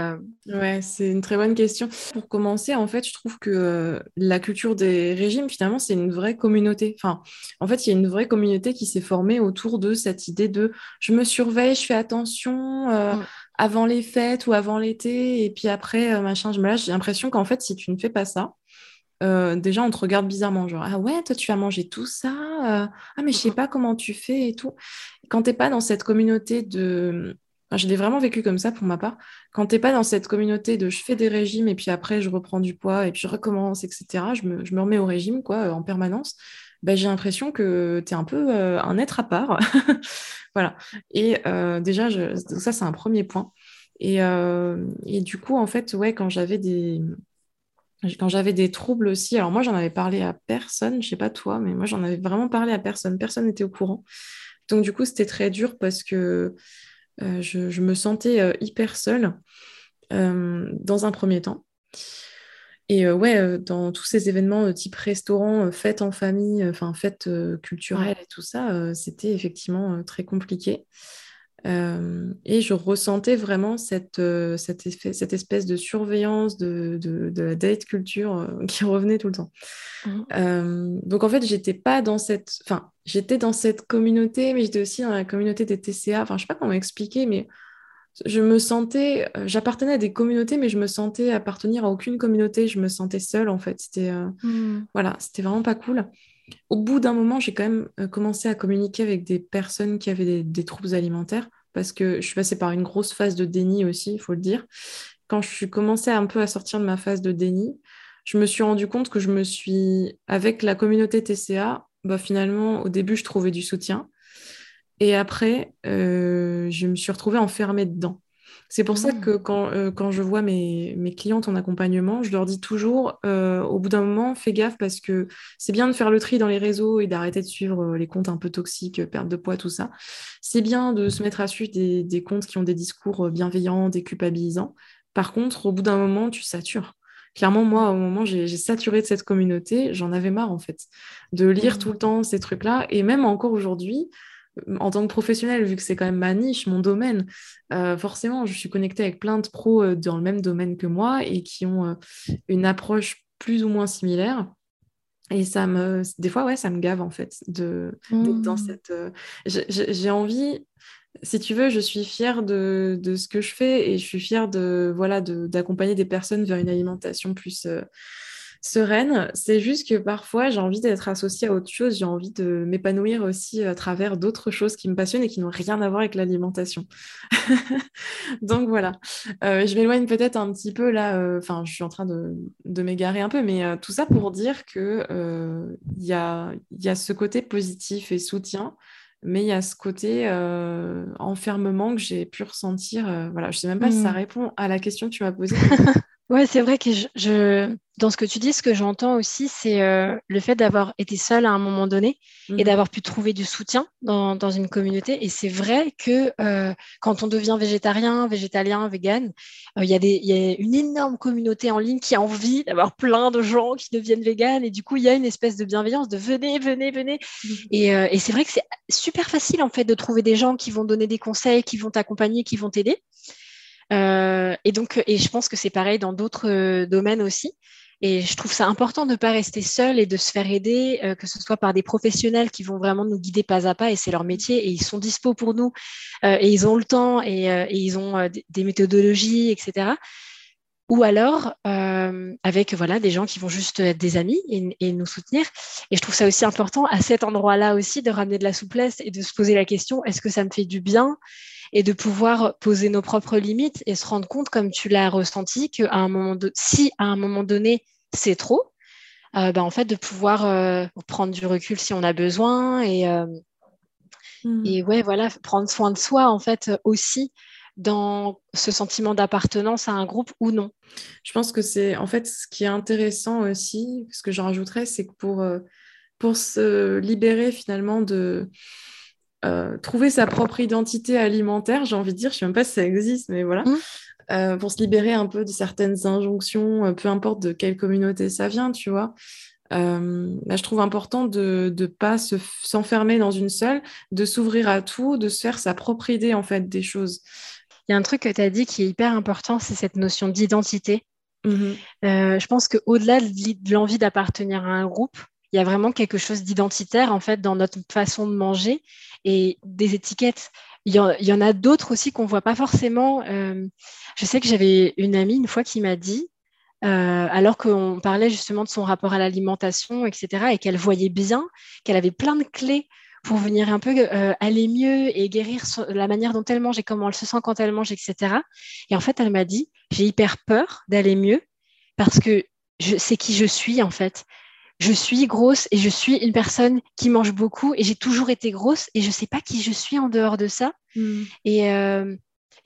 Speaker 1: Ouais, c'est une très bonne question. Pour commencer, en fait, je trouve que la culture des régimes, finalement, c'est une vraie communauté. Enfin, en fait, il y a une vraie communauté qui s'est formée autour de cette idée de je me surveille, je fais attention. Mm avant les fêtes ou avant l'été, et puis après, euh, machin, je me lâche. J'ai l'impression qu'en fait, si tu ne fais pas ça, euh, déjà, on te regarde bizarrement, genre, ah ouais, toi, tu vas manger tout ça, euh, ah, mais je sais pas comment tu fais et tout. Quand t'es pas dans cette communauté de. je l'ai vraiment vécu comme ça pour ma part. Quand t'es pas dans cette communauté de je fais des régimes et puis après, je reprends du poids et puis je recommence, etc., je me remets au régime, quoi, en permanence. Ben, j'ai l'impression que tu es un peu un être à part. [laughs] Voilà. Et euh, déjà, ça, c'est un premier point. Euh, et, du coup, en fait, ouais, quand j'avais des, quand j'avais des troubles aussi, alors moi, j'en avais parlé à personne, je sais pas toi, mais moi, j'en avais vraiment parlé à personne. Personne n'était au courant. Donc, du coup, c'était très dur parce que euh, je, me sentais hyper seule dans un premier temps. Et ouais, dans tous ces événements type restaurant, fêtes en famille, enfin fêtes culturelles et tout ça, c'était effectivement très compliqué. et je ressentais vraiment cette, cette, cette, espèce de surveillance de, de, la date culture [laughs] qui revenait tout le temps. Mmh. donc en fait, j'étais pas dans cette, enfin, j'étais dans cette communauté, mais j'étais aussi dans la communauté des TCA. Enfin, je sais pas comment expliquer, mais je me sentais, euh, j'appartenais à des communautés, mais je me sentais appartenir à aucune communauté. Je me sentais seule en fait. C'était euh, hmm. voilà, c'était vraiment pas cool. Au bout d'un moment, j'ai quand même euh, commencé à communiquer avec des personnes qui avaient des, troubles alimentaires parce que je suis passée par une grosse phase de déni aussi, il faut le dire. Quand je suis commencé un peu à sortir de ma phase de déni, je me suis rendu compte que je me suis, avec la communauté TCA, bah, finalement, au début, je trouvais du soutien. Et après, euh, je me suis retrouvée enfermée dedans. C'est pour ça ah. que quand, euh, quand, je vois mes, mes, clientes en accompagnement, je leur dis toujours, euh, au bout d'un moment, fais gaffe parce que c'est bien de faire le tri dans les réseaux et d'arrêter de suivre les comptes un peu toxiques, perte de poids, tout ça. C'est bien de se mettre à suivre des, des, comptes qui ont des discours bienveillants, déculpabilisants. Par contre, au bout d'un moment, tu satures. Clairement, moi, au moment, j'ai saturé de cette communauté, j'en avais marre, en fait, de lire mmh. tout le temps ces trucs-là. Et même encore aujourd'hui, en tant que professionnel, vu que c'est quand même ma niche, mon domaine, euh, forcément, je suis connectée avec plein de pros euh, dans le même domaine que moi et qui ont euh, une approche plus ou moins similaire. Et ça me, des fois, ouais, ça me gave en fait de dans mmh. cette. J'ai envie, si tu veux, je suis fière de, de, ce que je fais et je suis fière de voilà d'accompagner des personnes vers une alimentation plus sereine. C'est juste que parfois, j'ai envie d'être associée à autre chose. J'ai envie de m'épanouir aussi à travers d'autres choses qui me passionnent et qui n'ont rien à voir avec l'alimentation. [laughs] Donc voilà. Euh, je m'éloigne peut-être un petit peu là. Euh, enfin, je suis en train de, m'égarer un peu, mais euh, tout ça pour dire que il y a, y, a, ce côté positif et soutien mais il y a ce côté enfermement que j'ai pu ressentir. voilà, je sais même pas si ça mmh. répond à la question que tu m'as posée. [laughs]
Speaker 2: Ouais, c'est vrai que je, dans ce que tu dis, ce que j'entends aussi, c'est euh, le fait d'avoir été seule à un moment donné et mhm. d'avoir pu trouver du soutien dans, dans une communauté. Et c'est vrai que euh, quand on devient végétarien, végétalien, vegan, euh, il y, y, a une énorme communauté en ligne qui a envie d'avoir plein de gens qui deviennent vegan. Et du coup, il y a une espèce de bienveillance de venez, venez, venez. Mhm. Et, et c'est vrai que c'est super facile en fait de trouver des gens qui vont donner des conseils, qui vont t'accompagner, qui vont t'aider. Euh, et donc, et je pense que c'est pareil dans d'autres euh, domaines aussi. Et je trouve ça important de ne pas rester seul et de se faire aider, euh, que ce soit par des professionnels qui vont vraiment nous guider pas à pas, et c'est leur métier, et ils sont dispo pour nous, et ils ont le temps, et, ils ont des méthodologies, etc. Ou alors avec voilà des gens qui vont juste être des amis et, et, nous soutenir. Et je trouve ça aussi important à cet endroit-là aussi de ramener de la souplesse et de se poser la question est-ce que ça me fait du bien? Et de pouvoir poser nos propres limites et se rendre compte, comme tu l'as ressenti, que à un moment de... si à un moment donné c'est trop, euh, ben, en fait de pouvoir euh, prendre du recul si on a besoin et, euh, hmm. et ouais voilà prendre soin de soi en fait aussi dans ce sentiment d'appartenance à un groupe ou non?
Speaker 1: Je pense que c'est en fait ce qui est intéressant aussi, ce que j'en rajouterais, c'est que pour, pour se libérer finalement de, euh, trouver sa propre identité alimentaire, j'ai envie de dire, je ne sais même pas si ça existe, mais voilà, mmh. euh, pour se libérer un peu de certaines injonctions, euh, peu importe de quelle communauté ça vient, tu vois. Bah, je trouve important de ne pas s'enfermer dans une seule, de s'ouvrir à tout, de se faire sa propre idée en fait des choses.
Speaker 2: Il y a un truc que tu as dit qui est hyper important, c'est cette notion d'identité. Mmh je pense qu'au-delà de l'envie d'appartenir à un groupe, il y a vraiment quelque chose d'identitaire en fait dans notre façon de manger et des étiquettes. Il y en, a d'autres aussi qu'on ne voit pas forcément. Euh, je sais que j'avais une amie une fois qui m'a dit, euh, alors qu'on parlait justement de son rapport à l'alimentation, etc., et qu'elle voyait bien qu'elle avait plein de clés pour venir un peu euh, aller mieux et guérir la manière dont elle mange et comment elle se sent quand elle mange, etc. Et en fait, elle m'a dit, j'ai hyper peur d'aller mieux parce que sais qui je suis en fait je suis grosse et je suis une personne qui mange beaucoup et j'ai toujours été grosse et je ne sais pas qui je suis en dehors de ça. Hmm. Euh,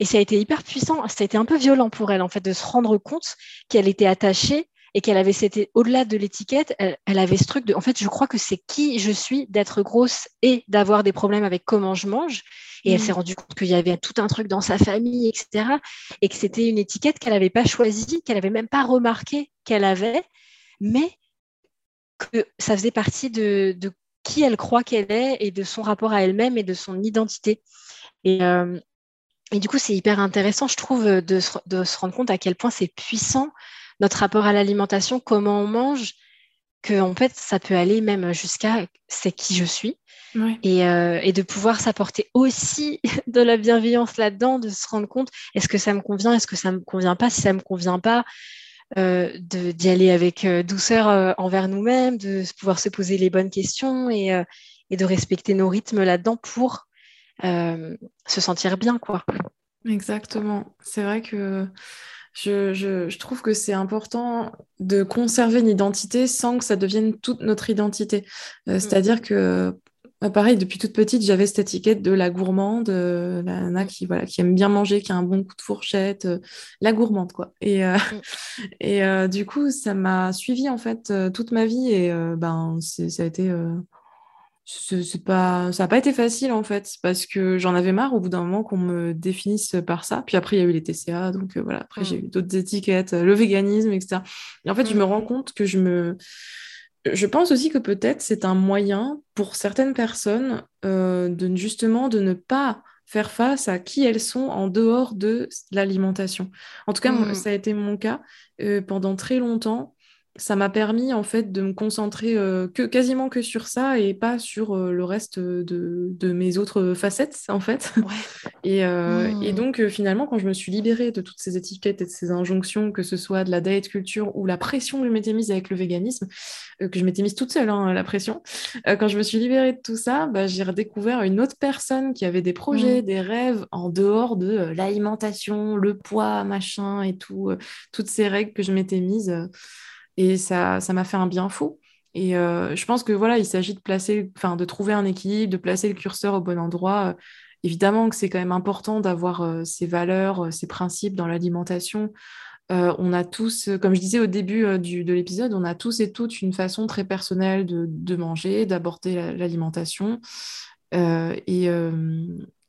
Speaker 2: et, ça a été hyper puissant. Ça a été un peu violent pour elle, en fait, de se rendre compte qu'elle était attachée et qu'elle avait, c'était au-delà de l'étiquette, elle, avait ce truc de, en fait, je crois que c'est qui je suis d'être grosse et d'avoir des problèmes avec comment je mange. Et elle hmm. s'est rendue compte qu'il y avait tout un truc dans sa famille, etc. Et que c'était une étiquette qu'elle n'avait pas choisie, qu'elle n'avait même pas remarqué qu'elle avait, mais que ça faisait partie de, qui elle croit qu'elle est et de son rapport à elle-même et de son identité. Et, euh, et du coup, c'est hyper intéressant, je trouve, de se, rendre compte à quel point c'est puissant notre rapport à l'alimentation, comment on mange, que en fait, ça peut aller même jusqu'à c'est qui je suis. Et, euh, et, de pouvoir s'apporter aussi [laughs] de la bienveillance là-dedans, de se rendre compte est-ce que ça me convient, est-ce que ça me convient pas, si ça me convient pas, euh, d'y aller avec euh, douceur envers nous-mêmes, de pouvoir se poser les bonnes questions et, et de respecter nos rythmes là-dedans pour se sentir bien. quoi.
Speaker 1: Exactement. C'est vrai que je, je, je, trouve que c'est important de conserver une identité sans que ça devienne toute notre identité. Mm. C'est-à-dire que bah, pareil, depuis toute petite, j'avais cette étiquette de la gourmande, euh, la nana qui, voilà, qui aime bien manger, qui a un bon coup de fourchette, euh, la gourmande, quoi. Et, euh, mm. [laughs] et du coup, ça m'a suivi en fait toute ma vie et ben, ça a été. C'est pas, ça n'a pas été facile en fait, parce que j'en avais marre au bout d'un moment qu'on me définisse par ça. Puis après, il y a eu les TCA, donc voilà, après, j'ai mm. eu d'autres étiquettes, le véganisme, etc. Et en fait, je me mm. rends compte que je me je pense aussi que peut-être c'est un moyen pour certaines personnes euh, de justement de ne pas faire face à qui elles sont en dehors de l'alimentation. En tout cas, mmh. ça a été mon cas euh, pendant très longtemps ça m'a permis en fait de me concentrer euh, que quasiment que sur ça et pas sur euh, le reste de, de, mes autres facettes en fait. [laughs] et, euh, et, mmh. donc finalement quand je me suis libérée de toutes ces étiquettes et de ces injonctions, que ce soit de la diet culture ou la pression que je m'étais mise avec le véganisme, que je m'étais mise toute seule hein, la pression, quand je me suis libérée de tout ça, bah, j'ai redécouvert une autre personne qui avait des projets, mmh. des rêves en dehors de l'alimentation, le poids, machin et tout, toutes ces règles que je m'étais mises. Et ça, ça m'a fait un bien fou. Et euh, je pense que voilà, il s'agit de placer, enfin, de trouver un équilibre, de placer le curseur au bon endroit. évidemment que c'est quand même important d'avoir euh, ces valeurs, ces principes dans l'alimentation. Euh, on a tous, comme je disais au début du, de l'épisode, on a tous et toutes une façon très personnelle de, de manger, d'aborder l'alimentation. Et,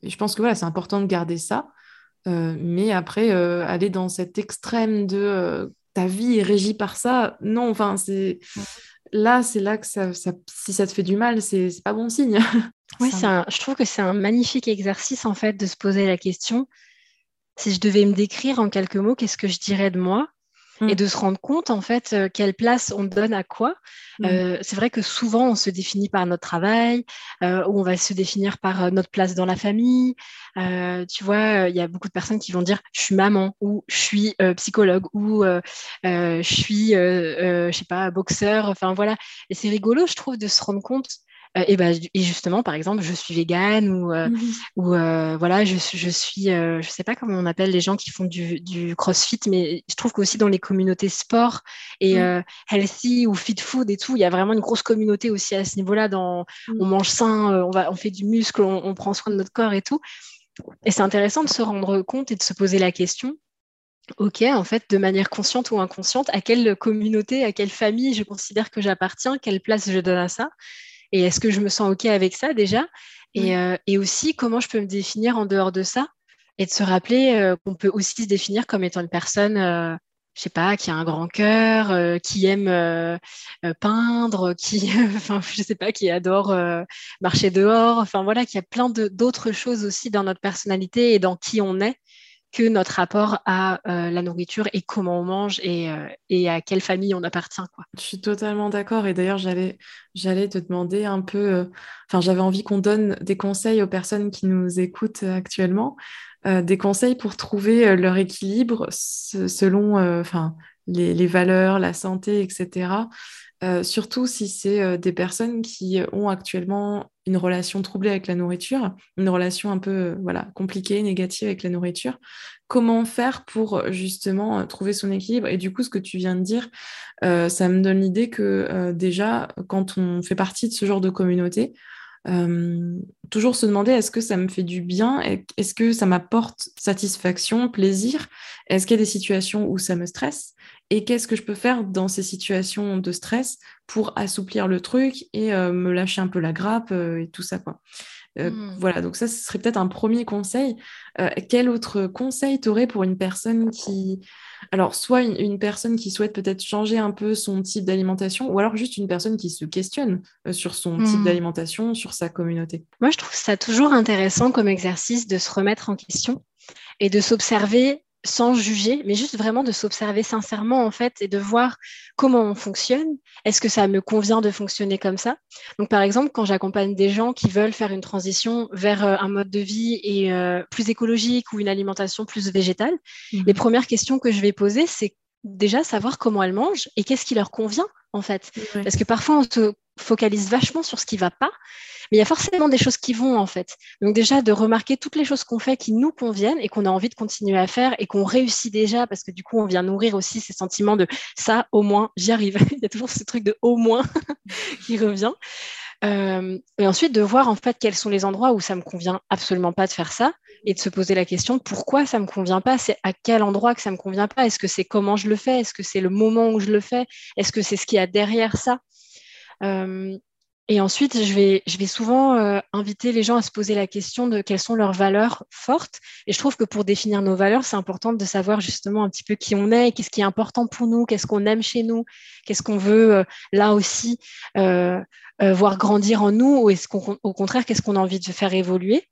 Speaker 1: je pense que voilà, c'est important de garder ça. mais après, aller dans cet extrême de ta vie est régie par ça. Non, enfin, c'est là, c'est là que ça, si ça te fait du mal, c'est pas bon signe. [laughs]
Speaker 2: Oui, je trouve que c'est un magnifique exercice en fait de se poser la question si je devais me décrire en quelques mots, qu'est-ce que je dirais de moi? Et mm. de se rendre compte en fait euh, quelle place on donne à quoi. Mm. Euh, c'est vrai que souvent on se définit par notre travail, euh, ou on va se définir par notre place dans la famille. tu vois, il y a beaucoup de personnes qui vont dire je suis maman ou je suis psychologue ou je suis, je sais pas, boxeur. Enfin voilà. Et c'est rigolo, je trouve, de se rendre compte euh, et, bah, et justement, par exemple, je suis végane ou, euh, mmh ou euh, voilà, je, je suis, je sais pas comment on appelle les gens qui font du, du crossfit, mais je trouve qu'aussi dans les communautés sport et mmh. healthy ou fit food et tout, il y a vraiment une grosse communauté aussi à ce niveau-là. Dans, mmh. On mange sain, on, va, on fait du muscle, on, on prend soin de notre corps et tout. Et c'est intéressant de se rendre compte et de se poser la question ok, en fait, de manière consciente ou inconsciente, à quelle communauté, à quelle famille je considère que j'appartiens, quelle place je donne à ça? Et est-ce que je me sens OK avec ça déjà? Euh, et, aussi, comment je peux me définir en dehors de ça? Et de se rappeler euh, qu'on peut aussi se définir comme étant une personne euh, je sais pas, qui a un grand cœur, euh, qui aime peindre, [laughs] qui, enfin, je sais pas, qui adore marcher dehors, enfin voilà, qui a plein d'autres choses aussi dans notre personnalité et dans qui on est que notre rapport à la nourriture et comment on mange et, et, à quelle famille on appartient.
Speaker 1: Je suis totalement d'accord et d'ailleurs j'allais, te demander un peu, enfin j'avais envie qu'on donne des conseils aux personnes qui nous écoutent actuellement euh, des conseils pour trouver euh, leur équilibre selon euh, les, valeurs, la santé, etc. surtout si c'est des personnes qui ont actuellement une relation troublée avec la nourriture, une relation un peu voilà, compliquée, négative avec la nourriture. Comment faire pour justement trouver son équilibre? Et du coup, ce que tu viens de dire, ça me donne l'idée que déjà, quand on fait partie de ce genre de communauté, euh, toujours se demander est-ce que ça me fait du bien? Est-ce que ça m'apporte satisfaction, plaisir? Est-ce qu'il y a des situations où ça me stresse? Et qu'est-ce que je peux faire dans ces situations de stress pour assouplir le truc et euh, me lâcher un peu la grappe euh, et tout ça quoi. Hmm. Voilà, donc ça, ce serait peut-être un premier conseil. quel autre conseil tu aurais pour une personne qui, alors, soit une, personne qui souhaite peut-être changer un peu son type d'alimentation, ou alors juste une personne qui se questionne euh, sur son type hmm. d'alimentation, sur sa communauté?
Speaker 2: Moi, je trouve ça toujours intéressant comme exercice de se remettre en question et de s'observer sans juger, mais juste vraiment de s'observer sincèrement en fait et de voir comment on fonctionne. Est-ce que ça me convient de fonctionner comme ça? Donc par exemple, quand j'accompagne des gens qui veulent faire une transition vers euh, un mode de vie et euh, plus écologique ou une alimentation plus végétale, mhm. les premières questions que je vais poser, c'est déjà savoir comment elles mangent et qu'est-ce qui leur convient en fait. Parce que parfois on se focalise vachement sur ce qui va pas mais il y a forcément des choses qui vont, en fait. Donc, déjà, de remarquer toutes les choses qu'on fait qui nous conviennent et qu'on a envie de continuer à faire et qu'on réussit déjà, parce que du coup, on vient nourrir aussi ces sentiments de ça, au moins, j'y arrive. [laughs] il y a toujours ce truc de au moins [laughs] qui revient. Euh, et ensuite, de voir, en fait, quels sont les endroits où ça me convient absolument pas de faire ça et de se poser la question pourquoi ça me convient pas c'est à quel endroit que ça me convient pas est-ce que c'est comment je le fais est-ce que c'est le moment où je le fais est-ce que c'est ce qu'il y a derrière ça et ensuite, je vais, je vais souvent euh, inviter les gens à se poser la question de quelles sont leurs valeurs fortes. Et je trouve que pour définir nos valeurs, c'est important de savoir justement un petit peu qui on est, qu'est-ce qui est important pour nous, qu'est-ce qu'on aime chez nous, qu'est-ce qu'on veut euh, là aussi euh, voir grandir en nous, ou est-ce qu'au contraire, qu'est-ce qu'on a envie de faire évoluer.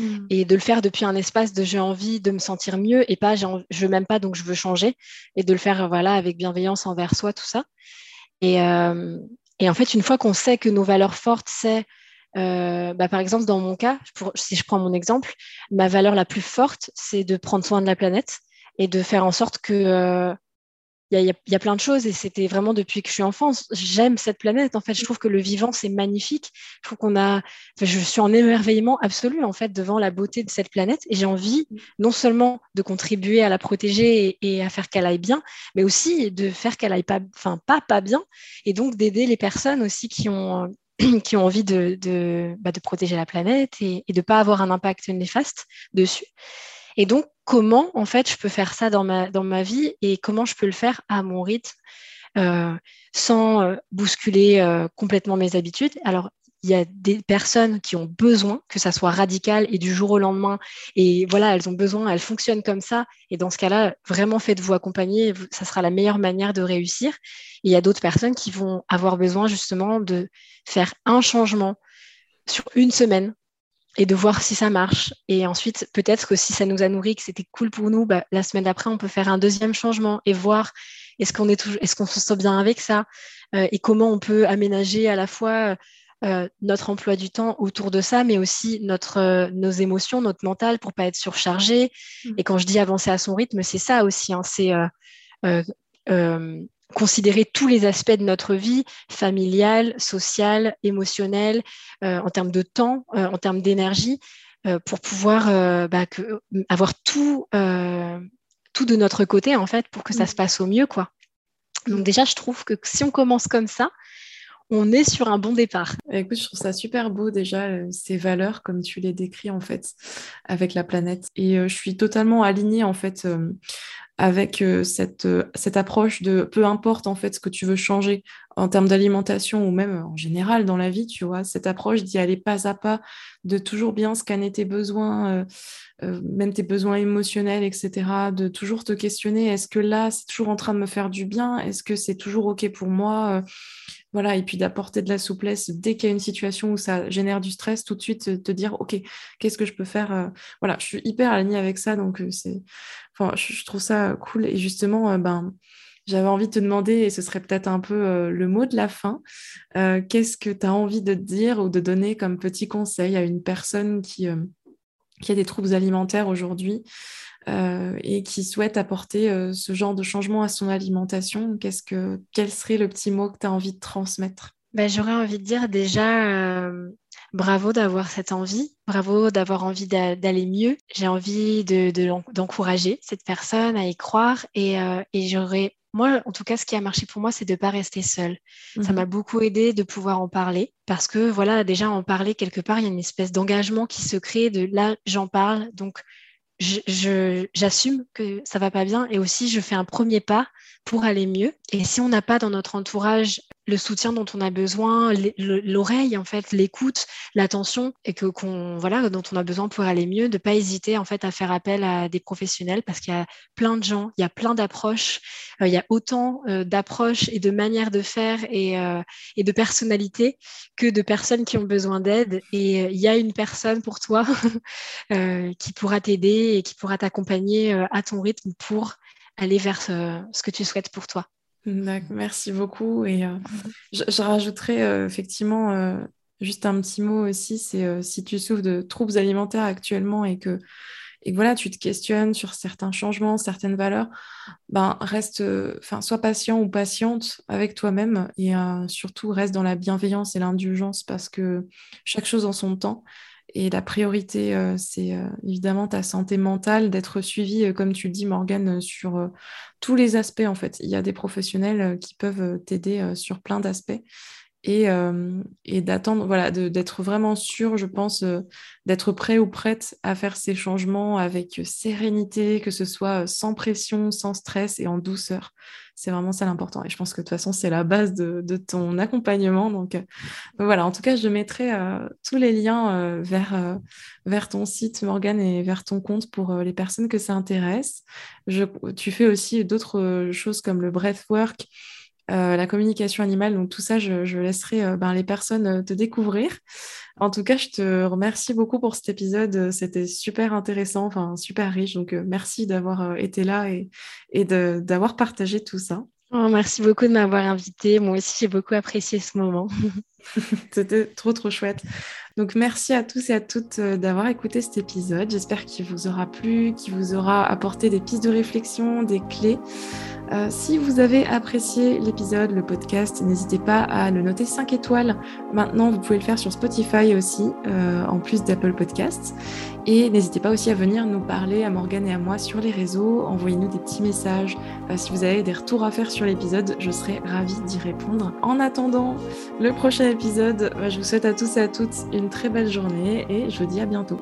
Speaker 2: Mmh. Et de le faire depuis un espace de j'ai envie de me sentir mieux et pas je m'aime pas donc je veux changer et de le faire voilà avec bienveillance envers soi tout ça. Et, et en fait, une fois qu'on sait que nos valeurs fortes, c'est, euh, bah, par exemple, dans mon cas, si je prends mon exemple, ma valeur la plus forte, c'est de prendre soin de la planète et de faire en sorte que euh, il y, a, plein de choses et c'était vraiment depuis que je suis enfant. J'aime cette planète. En fait, je trouve que le vivant, c'est magnifique. Je trouve qu'on a, je suis en émerveillement absolu en fait devant la beauté de cette planète et j'ai envie non seulement de contribuer à la protéger et, à faire qu'elle aille bien, mais aussi de faire qu'elle aille pas, enfin pas pas bien et donc d'aider les personnes aussi qui ont [clears throat] qui ont envie de, de, bah, de protéger la planète et, et de ne pas avoir un impact néfaste dessus. Et donc, comment, en fait, je peux faire ça dans ma, vie et comment je peux le faire à mon rythme euh, sans euh, bousculer euh, complètement mes habitudes? Alors, il y a des personnes qui ont besoin que ça soit radical et du jour au lendemain. Et voilà, elles ont besoin, elles fonctionnent comme ça. Et dans ce cas-là, vraiment faites-vous accompagner. Ça sera la meilleure manière de réussir. Il y a d'autres personnes qui vont avoir besoin justement de faire un changement sur une semaine et de voir si ça marche. Et ensuite, peut-être que si ça nous a nourri, que c'était cool pour nous, bah, la semaine d'après, on peut faire un deuxième changement et voir est-ce qu'on est, est-ce qu'on se sent bien avec ça euh, et comment on peut aménager à la fois euh, notre emploi du temps autour de ça, mais aussi notre, euh, nos émotions, notre mental pour pas être surchargé. Mmh. Et quand je dis avancer à son rythme, c'est ça aussi. Hein, c'est considérer tous les aspects de notre vie, familiale, sociale, émotionnelle, euh, en termes de temps, euh, en termes d'énergie, euh, pour pouvoir bah, avoir tout, tout de notre côté, en fait, pour que ça se passe au mieux. Quoi. Donc déjà, je trouve que si on commence comme ça, on est sur un bon départ.
Speaker 1: Écoute, je trouve ça super beau déjà, ces valeurs comme tu les décris en fait avec la planète. Et je suis totalement alignée en fait avec cette, cette approche de peu importe en fait ce que tu veux changer en termes d'alimentation ou même en général dans la vie, tu vois, cette approche d'y aller pas à pas, de toujours bien scanner tes besoins, même tes besoins émotionnels, etc., de toujours te questionner, est-ce que là, c'est toujours en train de me faire du bien? Est-ce que c'est toujours OK pour moi? Voilà, et puis d'apporter de la souplesse dès qu'il y a une situation où ça génère du stress, tout de suite te dire, OK, qu'est-ce que je peux faire euh, Voilà, je suis hyper alignée avec ça, donc euh, c'est, enfin, je, trouve ça cool. Et justement, euh, ben, j'avais envie de te demander, et ce serait peut-être un peu le mot de la fin, qu'est-ce que tu as envie de dire ou de donner comme petit conseil à une personne qui a des troubles alimentaires aujourd'hui euh, et qui souhaite apporter euh, ce genre de changement à son alimentation, qu'est-ce que, quel serait le petit mot que tu as envie de transmettre?
Speaker 2: Ben, J'aurais envie de dire déjà euh, bravo d'avoir cette envie, bravo d'avoir envie d'aller mieux. J'ai envie d'encourager de, cette personne à y croire et, et j'aurais moi, en tout cas, ce qui a marché pour moi, c'est de ne pas rester seule. Ça m'a mhm. beaucoup aidé de pouvoir en parler parce que, voilà, déjà en parler quelque part, il y a une espèce d'engagement qui se crée de là, j'en parle, donc j'assume que ça va pas bien et aussi je fais un premier pas pour aller mieux. Et si on n'a pas dans notre entourage le soutien dont on a besoin, l'oreille en fait, l'écoute, l'attention et que qu'on voilà dont on a besoin pour aller mieux, de pas hésiter en fait à faire appel à des professionnels parce qu'il y a plein de gens, il y a plein d'approches, euh, il y a autant euh, d'approches et de manières de faire et, euh, et, de personnalités que de personnes qui ont besoin d'aide et il y a une personne pour toi [laughs] qui pourra t'aider et qui pourra t'accompagner à ton rythme pour aller vers ce, que tu souhaites pour toi.
Speaker 1: Merci beaucoup. Et euh, je, je, rajouterais euh, effectivement euh, juste un petit mot aussi, c'est si tu souffres de troubles alimentaires actuellement et que, et voilà, tu te questionnes sur certains changements, certaines valeurs, ben reste, sois patient ou patiente avec toi-même et surtout reste dans la bienveillance et l'indulgence parce que chaque chose en son temps. Et la priorité, euh, c'est euh, évidemment ta santé mentale, d'être suivi, euh, comme tu dis, Morgane, sur tous les aspects, en fait. Il y a des professionnels qui peuvent t'aider sur plein d'aspects et, et d'attendre, voilà, d'être vraiment sûr, je pense, d'être prêt ou prête à faire ces changements avec sérénité, que ce soit sans pression, sans stress et en douceur. C'est vraiment ça l'important. Et je pense que de toute façon, c'est la base de, de, ton accompagnement. Donc voilà, en tout cas, je mettrai tous les liens vers, vers ton site, Morgane, et vers ton compte pour les personnes que ça intéresse. Je, tu fais aussi d'autres choses comme le breathwork. Euh, la communication animale. Donc tout ça, je, laisserai euh, ben, les personnes euh, te découvrir. En tout cas, je te remercie beaucoup pour cet épisode. C'était super intéressant, enfin super riche. Donc merci d'avoir été là et, et d'avoir partagé tout ça.
Speaker 2: Oh, merci beaucoup de m'avoir invité. Moi aussi, j'ai beaucoup apprécié ce moment. [laughs]
Speaker 1: C'était trop, trop chouette. Donc, merci à tous et à toutes d'avoir écouté cet épisode. J'espère qu'il vous aura plu, qu'il vous aura apporté des pistes de réflexion, des clés. Euh, si vous avez apprécié l'épisode, le podcast, n'hésitez pas à le noter 5 étoiles. Maintenant, vous pouvez le faire sur Spotify aussi, euh, en plus d'Apple Podcasts. Et n'hésitez pas aussi à venir nous parler à Morgane et à moi sur les réseaux. Envoyez-nous des petits messages. Euh, si vous avez des retours à faire sur l'épisode, je serai ravie d'y répondre. En attendant le prochain épisode, je vous souhaite à tous et à toutes une très belle journée et je vous dis à bientôt.